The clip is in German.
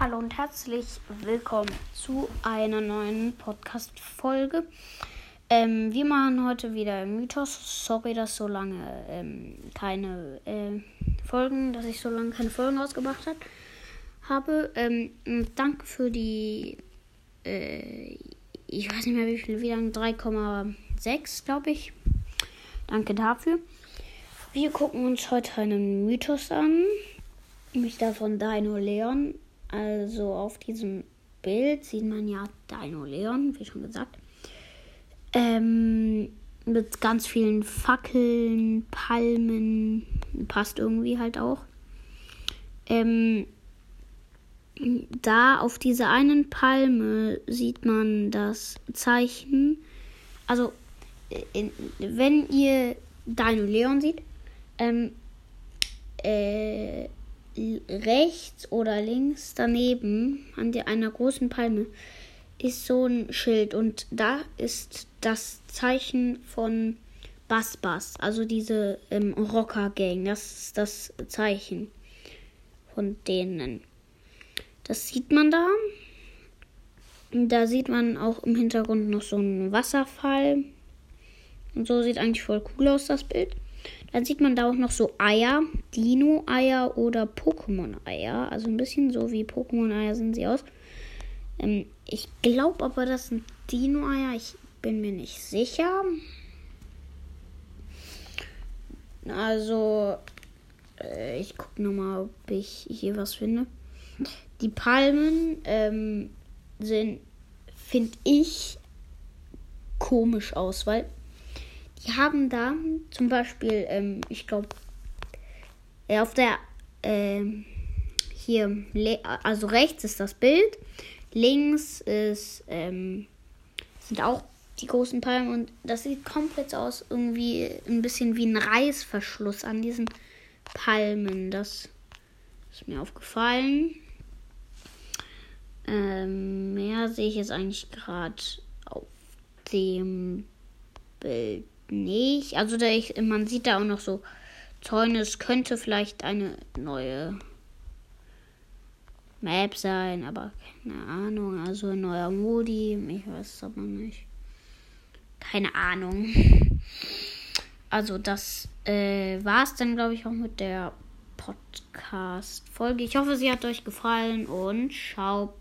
Hallo und herzlich willkommen zu einer neuen Podcast-Folge. Ähm, wir machen heute wieder Mythos. Sorry, dass so lange ähm, keine äh, Folgen, dass ich so lange keine Folgen rausgebracht hat, habe. Ähm, danke für die, äh, ich weiß nicht mehr wie viel, wie lange, 3,6 glaube ich. Danke dafür. Wir gucken uns heute einen Mythos an. Nämlich davon Dino Leon. Also auf diesem Bild sieht man ja Dino Leon, wie schon gesagt. Ähm, mit ganz vielen Fackeln, Palmen. Passt irgendwie halt auch. Ähm, da auf dieser einen Palme sieht man das Zeichen. Also, in, wenn ihr Dino Leon seht, ähm, äh, rechts oder links daneben an der, einer großen Palme ist so ein Schild und da ist das Zeichen von Bass Bass, also diese ähm, Rocker Gang. Das ist das Zeichen von denen. Das sieht man da. Da sieht man auch im Hintergrund noch so einen Wasserfall. Und so sieht eigentlich voll cool aus, das Bild. Dann sieht man da auch noch so Eier, Dino-Eier oder Pokémon-Eier. Also ein bisschen so wie Pokémon-Eier sehen sie aus. Ähm, ich glaube aber, das sind Dino-Eier. Ich bin mir nicht sicher. Also, äh, ich gucke nochmal, ob ich hier was finde. Die Palmen ähm, sind, finde ich, komisch aus, weil die haben da zum Beispiel, ähm, ich glaube, äh, auf der, äh, hier, also rechts ist das Bild, links ist, ähm, sind auch die großen Palmen und das sieht komplett aus, irgendwie ein bisschen wie ein Reißverschluss an diesen Palmen. Das ist mir aufgefallen. Ähm, mehr sehe ich jetzt eigentlich gerade auf dem Bild nicht. Also da ich, man sieht da auch noch so Zäune. Es könnte vielleicht eine neue Map sein, aber keine Ahnung. Also ein neuer Modi. Ich weiß es aber nicht. Keine Ahnung. Also das äh, war es dann, glaube ich, auch mit der Podcast-Folge. Ich hoffe, sie hat euch gefallen und ciao.